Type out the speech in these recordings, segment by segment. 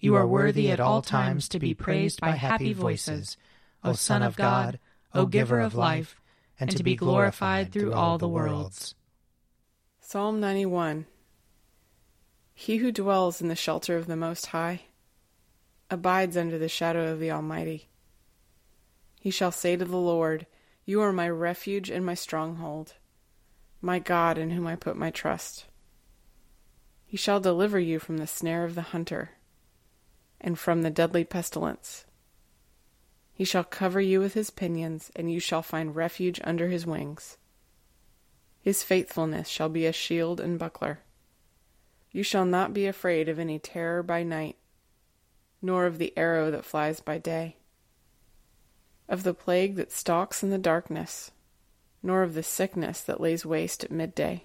You are worthy at all times to be praised by happy voices, O Son of God, O Giver of life, and to be glorified through all the worlds. Psalm 91 He who dwells in the shelter of the Most High abides under the shadow of the Almighty. He shall say to the Lord, You are my refuge and my stronghold, my God in whom I put my trust. He shall deliver you from the snare of the hunter and from the deadly pestilence. He shall cover you with his pinions, and you shall find refuge under his wings. His faithfulness shall be a shield and buckler. You shall not be afraid of any terror by night, nor of the arrow that flies by day, of the plague that stalks in the darkness, nor of the sickness that lays waste at midday.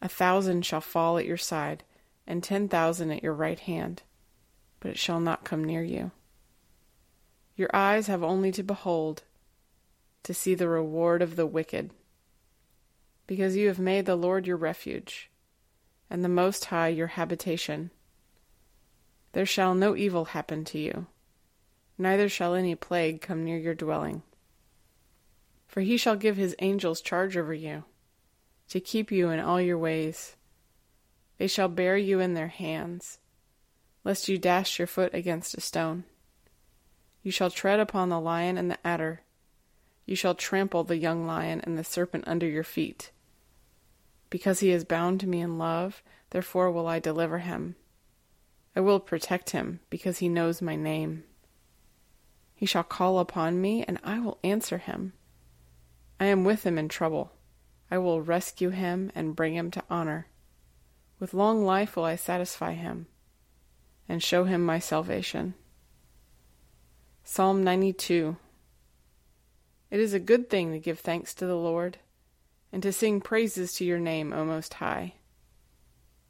A thousand shall fall at your side, and ten thousand at your right hand but it shall not come near you. Your eyes have only to behold, to see the reward of the wicked, because you have made the Lord your refuge, and the Most High your habitation. There shall no evil happen to you, neither shall any plague come near your dwelling. For he shall give his angels charge over you, to keep you in all your ways. They shall bear you in their hands lest you dash your foot against a stone. You shall tread upon the lion and the adder. You shall trample the young lion and the serpent under your feet. Because he is bound to me in love, therefore will I deliver him. I will protect him, because he knows my name. He shall call upon me, and I will answer him. I am with him in trouble. I will rescue him and bring him to honor. With long life will I satisfy him and show him my salvation. Psalm 92 It is a good thing to give thanks to the Lord, and to sing praises to your name, O Most High,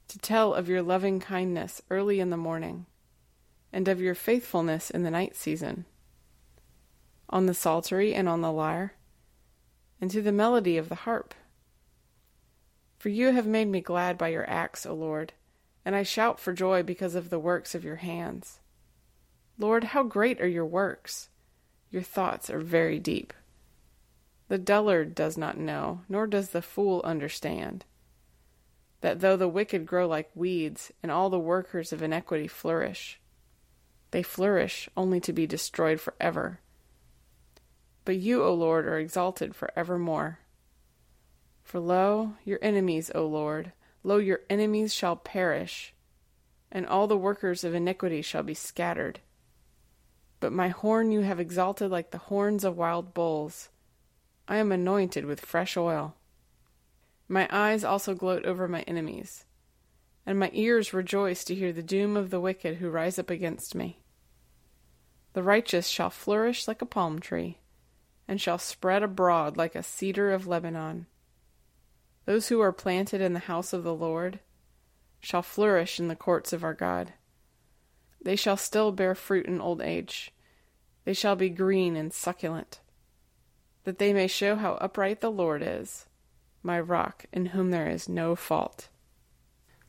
to tell of your loving kindness early in the morning, and of your faithfulness in the night season, on the psaltery and on the lyre, and to the melody of the harp. For you have made me glad by your acts, O Lord and I shout for joy because of the works of your hands. Lord, how great are your works! Your thoughts are very deep. The dullard does not know, nor does the fool understand, that though the wicked grow like weeds, and all the workers of iniquity flourish, they flourish only to be destroyed forever. But you, O Lord, are exalted for evermore. For lo, your enemies, O Lord, Lo, your enemies shall perish, and all the workers of iniquity shall be scattered. But my horn you have exalted like the horns of wild bulls. I am anointed with fresh oil. My eyes also gloat over my enemies, and my ears rejoice to hear the doom of the wicked who rise up against me. The righteous shall flourish like a palm tree, and shall spread abroad like a cedar of Lebanon. Those who are planted in the house of the Lord shall flourish in the courts of our God. They shall still bear fruit in old age. They shall be green and succulent, that they may show how upright the Lord is, my rock, in whom there is no fault.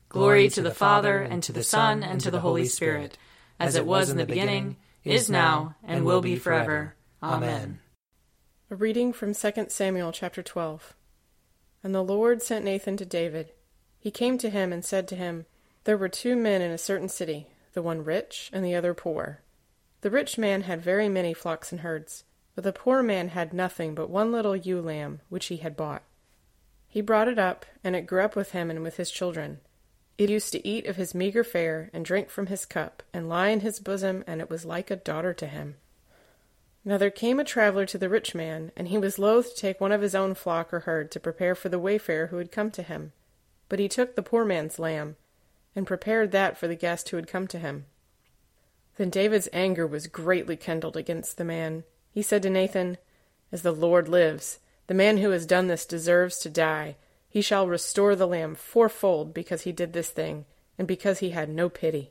Glory to the Father, and to the Son, and to the Holy Spirit, as it was in the beginning, is now, and will be forever. Amen. A reading from 2 Samuel chapter 12. And the Lord sent Nathan to David. He came to him and said to him, There were two men in a certain city, the one rich and the other poor. The rich man had very many flocks and herds, but the poor man had nothing but one little ewe lamb which he had bought. He brought it up, and it grew up with him and with his children. It used to eat of his meagre fare, and drink from his cup, and lie in his bosom, and it was like a daughter to him. Now there came a traveller to the rich man, and he was loath to take one of his own flock or herd to prepare for the wayfarer who had come to him. But he took the poor man's lamb, and prepared that for the guest who had come to him. Then David's anger was greatly kindled against the man. He said to Nathan, As the Lord lives, the man who has done this deserves to die. He shall restore the lamb fourfold because he did this thing, and because he had no pity.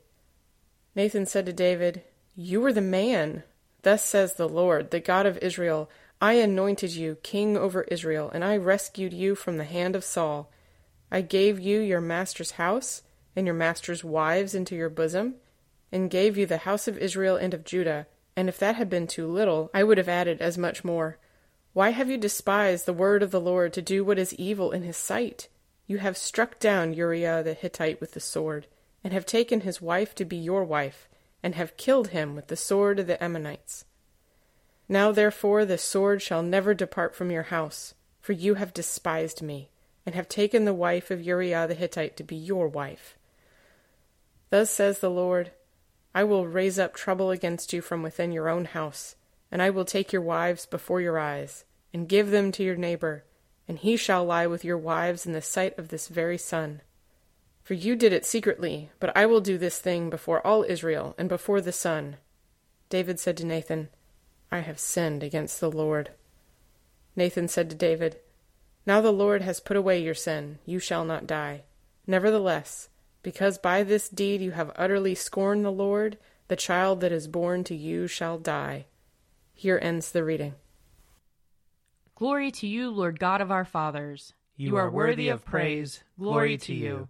Nathan said to David, You are the man. Thus says the Lord, the God of Israel I anointed you king over Israel, and I rescued you from the hand of Saul. I gave you your master's house and your master's wives into your bosom, and gave you the house of Israel and of Judah. And if that had been too little, I would have added as much more. Why have you despised the word of the Lord to do what is evil in his sight? You have struck down Uriah the Hittite with the sword, and have taken his wife to be your wife, and have killed him with the sword of the Ammonites. Now therefore the sword shall never depart from your house, for you have despised me, and have taken the wife of Uriah the Hittite to be your wife. Thus says the Lord I will raise up trouble against you from within your own house, and I will take your wives before your eyes and give them to your neighbor, and he shall lie with your wives in the sight of this very sun. For you did it secretly, but I will do this thing before all Israel and before the sun. David said to Nathan, I have sinned against the Lord. Nathan said to David, Now the Lord has put away your sin, you shall not die. Nevertheless, because by this deed you have utterly scorned the Lord, the child that is born to you shall die. Here ends the reading. Glory to you, Lord God of our fathers. You are worthy of praise. Glory to you.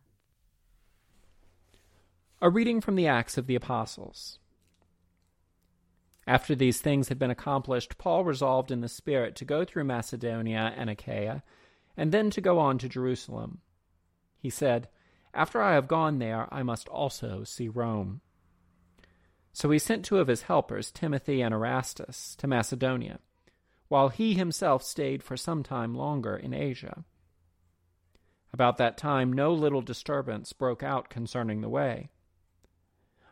A reading from the Acts of the Apostles. After these things had been accomplished, Paul resolved in the Spirit to go through Macedonia and Achaia, and then to go on to Jerusalem. He said, After I have gone there, I must also see Rome. So he sent two of his helpers, Timothy and Erastus, to Macedonia while he himself stayed for some time longer in Asia. About that time, no little disturbance broke out concerning the way.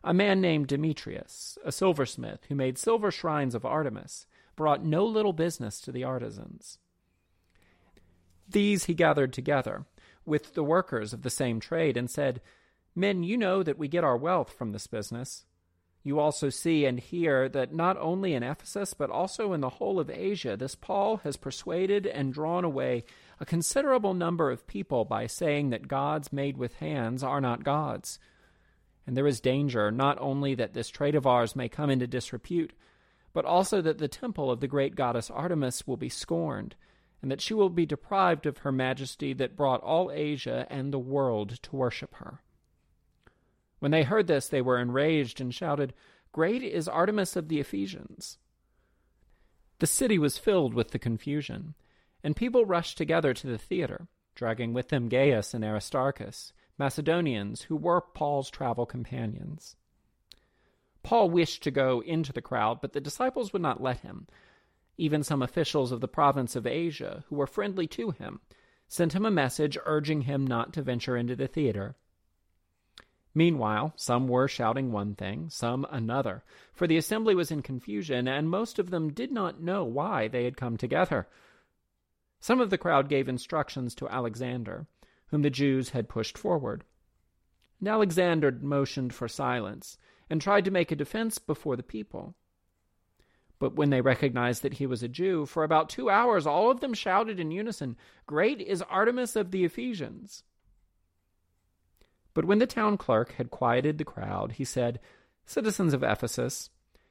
A man named Demetrius, a silversmith who made silver shrines of Artemis, brought no little business to the artisans. These he gathered together with the workers of the same trade and said, Men, you know that we get our wealth from this business. You also see and hear that not only in Ephesus, but also in the whole of Asia, this Paul has persuaded and drawn away a considerable number of people by saying that gods made with hands are not gods. And there is danger not only that this trade of ours may come into disrepute, but also that the temple of the great goddess Artemis will be scorned, and that she will be deprived of her majesty that brought all Asia and the world to worship her. When they heard this, they were enraged and shouted, Great is Artemis of the Ephesians! The city was filled with the confusion, and people rushed together to the theater, dragging with them Gaius and Aristarchus, Macedonians who were Paul's travel companions. Paul wished to go into the crowd, but the disciples would not let him. Even some officials of the province of Asia, who were friendly to him, sent him a message urging him not to venture into the theater. Meanwhile, some were shouting one thing, some another, for the assembly was in confusion, and most of them did not know why they had come together. Some of the crowd gave instructions to Alexander, whom the Jews had pushed forward. And Alexander motioned for silence and tried to make a defense before the people. But when they recognized that he was a Jew, for about two hours all of them shouted in unison, Great is Artemis of the Ephesians! But when the town clerk had quieted the crowd, he said, Citizens of Ephesus,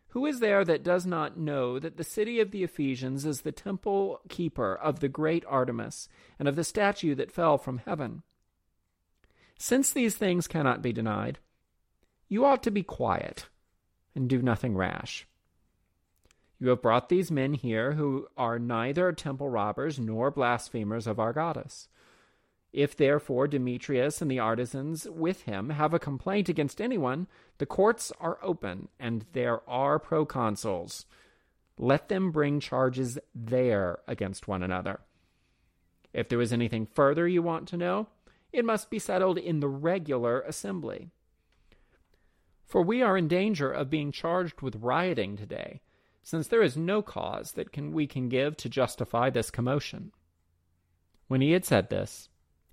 who is there that does not know that the city of the Ephesians is the temple keeper of the great Artemis and of the statue that fell from heaven? Since these things cannot be denied, you ought to be quiet and do nothing rash. You have brought these men here who are neither temple robbers nor blasphemers of our goddess. If therefore Demetrius and the artisans with him have a complaint against anyone, the courts are open, and there are proconsuls. Let them bring charges there against one another. If there is anything further you want to know, it must be settled in the regular assembly. For we are in danger of being charged with rioting today, since there is no cause that can, we can give to justify this commotion. When he had said this,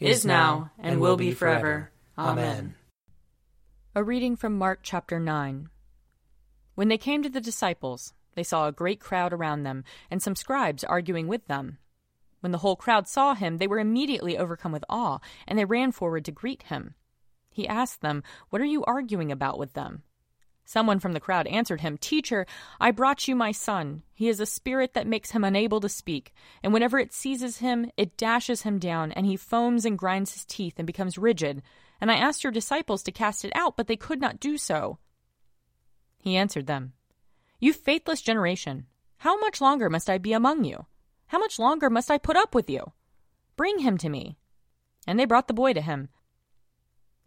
is now, and will be forever. Amen. A reading from Mark chapter 9. When they came to the disciples, they saw a great crowd around them, and some scribes arguing with them. When the whole crowd saw him, they were immediately overcome with awe, and they ran forward to greet him. He asked them, What are you arguing about with them? Someone from the crowd answered him, Teacher, I brought you my son. He is a spirit that makes him unable to speak, and whenever it seizes him, it dashes him down, and he foams and grinds his teeth and becomes rigid. And I asked your disciples to cast it out, but they could not do so. He answered them, You faithless generation, how much longer must I be among you? How much longer must I put up with you? Bring him to me. And they brought the boy to him.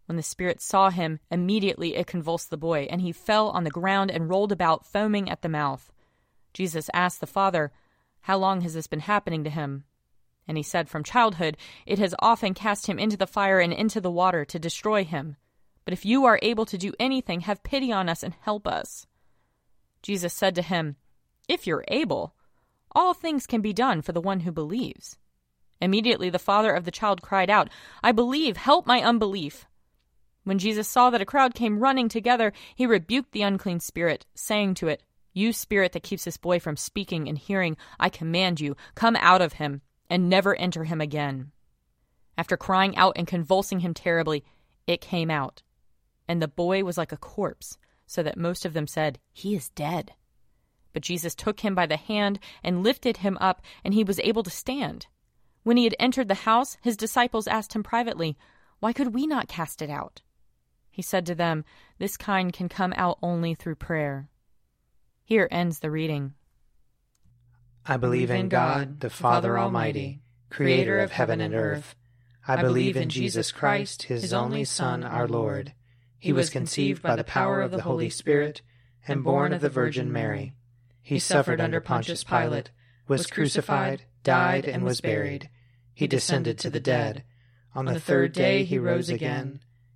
When the spirit saw him, immediately it convulsed the boy, and he fell on the ground and rolled about, foaming at the mouth. Jesus asked the father, How long has this been happening to him? And he said, From childhood, it has often cast him into the fire and into the water to destroy him. But if you are able to do anything, have pity on us and help us. Jesus said to him, If you're able, all things can be done for the one who believes. Immediately the father of the child cried out, I believe, help my unbelief. When Jesus saw that a crowd came running together, he rebuked the unclean spirit, saying to it, You spirit that keeps this boy from speaking and hearing, I command you, come out of him, and never enter him again. After crying out and convulsing him terribly, it came out. And the boy was like a corpse, so that most of them said, He is dead. But Jesus took him by the hand and lifted him up, and he was able to stand. When he had entered the house, his disciples asked him privately, Why could we not cast it out? He said to them, This kind can come out only through prayer. Here ends the reading. I believe in God, the Father Almighty, creator of heaven and earth. I believe in Jesus Christ, his only Son, our Lord. He was conceived by the power of the Holy Spirit and born of the Virgin Mary. He suffered under Pontius Pilate, was crucified, died, and was buried. He descended to the dead. On the third day he rose again.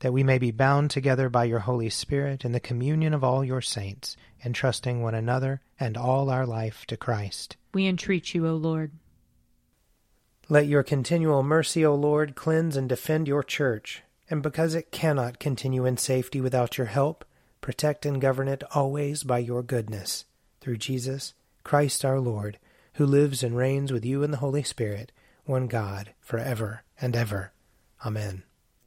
That we may be bound together by your Holy Spirit in the communion of all your saints, entrusting one another and all our life to Christ. We entreat you, O Lord. Let your continual mercy, O Lord, cleanse and defend your church, and because it cannot continue in safety without your help, protect and govern it always by your goodness. Through Jesus Christ our Lord, who lives and reigns with you in the Holy Spirit, one God, for ever and ever. Amen.